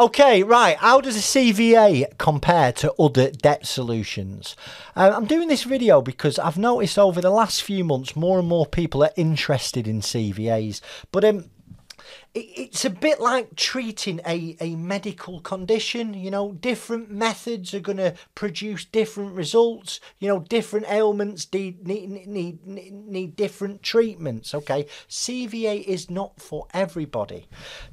Okay, right. How does a CVA compare to other debt solutions? Uh, I'm doing this video because I've noticed over the last few months more and more people are interested in CVAs. But um, it's a bit like treating a, a medical condition. You know, different methods are going to produce different results. You know, different ailments need, need, need, need different treatments. Okay, CVA is not for everybody.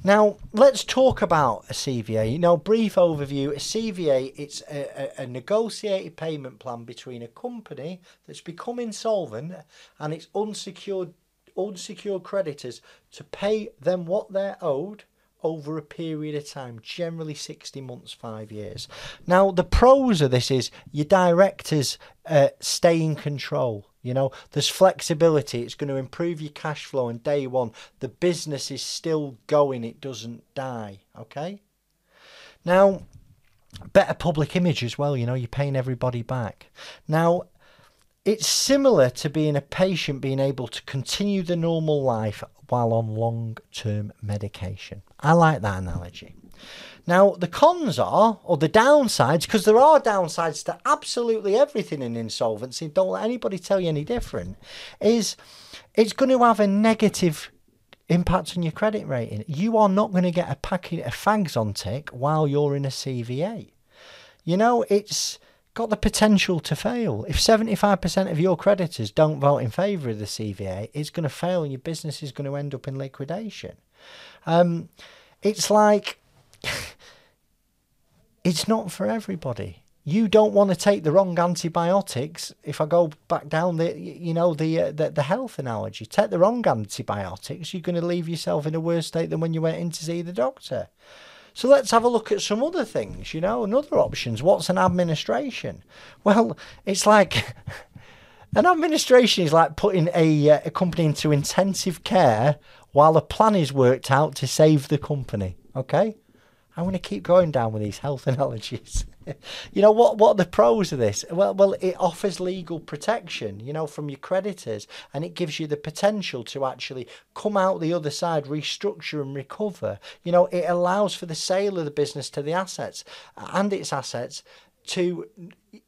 Now, let's talk about a CVA. You know, brief overview a CVA, it's a, a, a negotiated payment plan between a company that's become insolvent and its unsecured unsecured creditors to pay them what they're owed over a period of time, generally 60 months, five years. Now, the pros of this is your directors uh, stay in control. You know, there's flexibility. It's going to improve your cash flow on day one. The business is still going, it doesn't die. Okay? Now, better public image as well. You know, you're paying everybody back. Now, it's similar to being a patient being able to continue the normal life while on long term medication. I like that analogy. Now, the cons are, or the downsides, because there are downsides to absolutely everything in insolvency, don't let anybody tell you any different, is it's going to have a negative impact on your credit rating. You are not going to get a packet of fags on tick while you're in a CVA. You know, it's got the potential to fail. If 75% of your creditors don't vote in favour of the CVA, it's going to fail and your business is going to end up in liquidation. Um, it's like, it's not for everybody. You don't want to take the wrong antibiotics. If I go back down the, you know, the uh, the, the health analogy, take the wrong antibiotics, you're going to leave yourself in a worse state than when you went in to see the doctor. So let's have a look at some other things, you know, and other options. What's an administration? Well, it's like an administration is like putting a, uh, a company into intensive care while a plan is worked out to save the company. Okay? I'm going to keep going down with these health analogies. you know what? What are the pros of this? Well, well, it offers legal protection, you know, from your creditors, and it gives you the potential to actually come out the other side, restructure and recover. You know, it allows for the sale of the business to the assets and its assets to,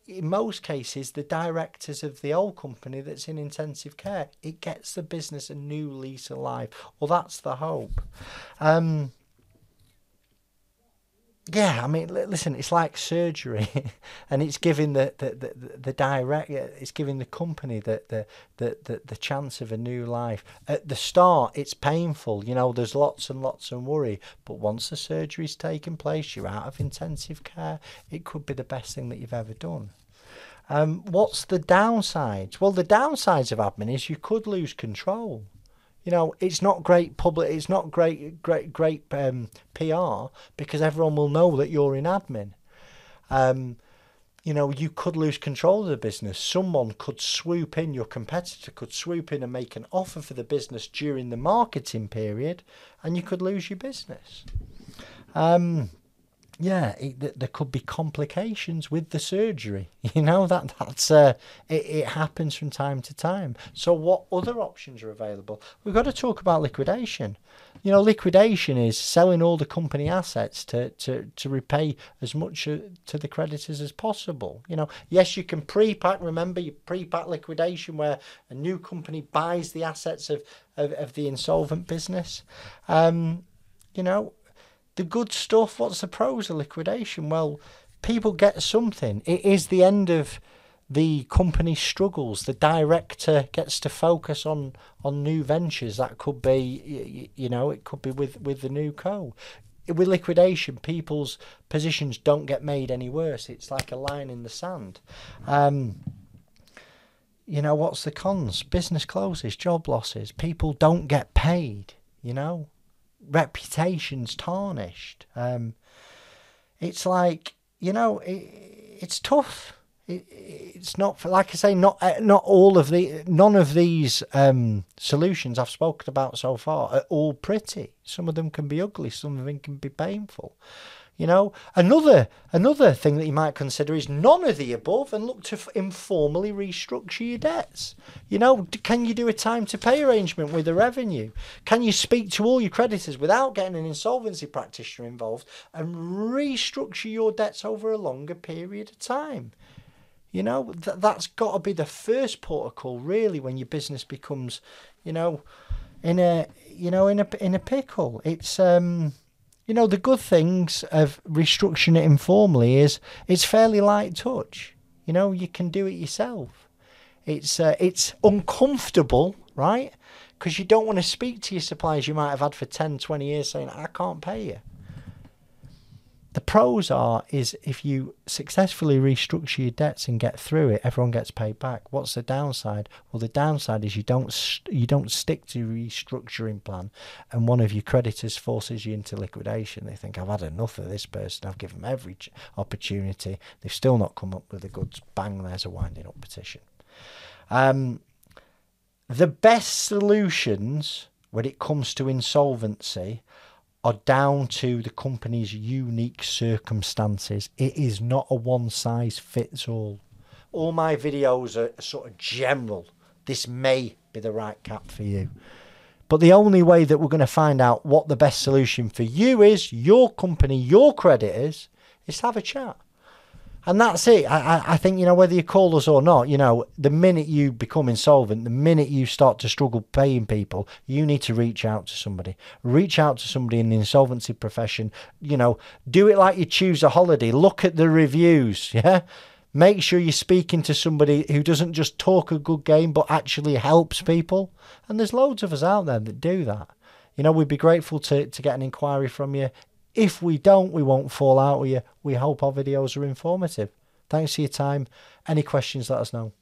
in most cases, the directors of the old company that's in intensive care. It gets the business a new lease of life. Well, that's the hope. Um, yeah, I mean, listen, it's like surgery, and it's giving the the, the, the direct, it's giving the company the, the the, the the chance of a new life. At the start, it's painful, you know. There's lots and lots of worry, but once the surgery's taken place, you're out of intensive care. It could be the best thing that you've ever done. Um, what's the downsides? Well, the downsides of admin is you could lose control. You know, it's not great public. It's not great, great, great um, PR because everyone will know that you're in admin. Um, you know, you could lose control of the business. Someone could swoop in, your competitor could swoop in and make an offer for the business during the marketing period, and you could lose your business. Um, yeah, it, there could be complications with the surgery. You know that that's uh, it, it happens from time to time. So what other options are available? We've got to talk about liquidation. You know, liquidation is selling all the company assets to to to repay as much uh, to the creditors as possible. You know, yes, you can pre-pack. Remember, your pre-pack liquidation where a new company buys the assets of of, of the insolvent business. Um, you know, the good stuff. What's the pros of liquidation? Well, people get something. It is the end of the company struggles. The director gets to focus on on new ventures. That could be, you know, it could be with with the new co. With liquidation, people's positions don't get made any worse. It's like a line in the sand. Um, you know, what's the cons? Business closes, job losses, people don't get paid. You know, reputation's tarnished. Um, it's like you know, it, it's tough. It, it's not like I say, not uh, not all of the none of these um, solutions I've spoken about so far are all pretty. Some of them can be ugly. Some of them can be painful. You know, another another thing that you might consider is none of the above, and look to f- informally restructure your debts. You know, can you do a time to pay arrangement with the revenue? Can you speak to all your creditors without getting an insolvency practitioner involved and restructure your debts over a longer period of time? You know, th- that's got to be the first protocol, really, when your business becomes, you know, in a you know in a in a pickle. It's um you know, the good things of restructuring it informally is it's fairly light touch. You know, you can do it yourself. It's uh, it's uncomfortable, right? Because you don't want to speak to your suppliers you might have had for 10, 20 years saying, I can't pay you. The pros are is if you successfully restructure your debts and get through it, everyone gets paid back. What's the downside? Well, the downside is you don't you don't stick to your restructuring plan, and one of your creditors forces you into liquidation. They think I've had enough of this person. I've given them every opportunity. They've still not come up with the goods. Bang! There's a winding up petition. Um, the best solutions when it comes to insolvency are down to the company's unique circumstances. It is not a one size fits all. All my videos are sort of general. This may be the right cap for you. But the only way that we're going to find out what the best solution for you is, your company, your creditors, is to have a chat and that's it. I, I think you know whether you call us or not. You know, the minute you become insolvent, the minute you start to struggle paying people, you need to reach out to somebody. Reach out to somebody in the insolvency profession. You know, do it like you choose a holiday. Look at the reviews. Yeah. Make sure you're speaking to somebody who doesn't just talk a good game but actually helps people. And there's loads of us out there that do that. You know, we'd be grateful to, to get an inquiry from you. If we don't, we won't fall out with you. We hope our videos are informative. Thanks for your time. Any questions, let us know.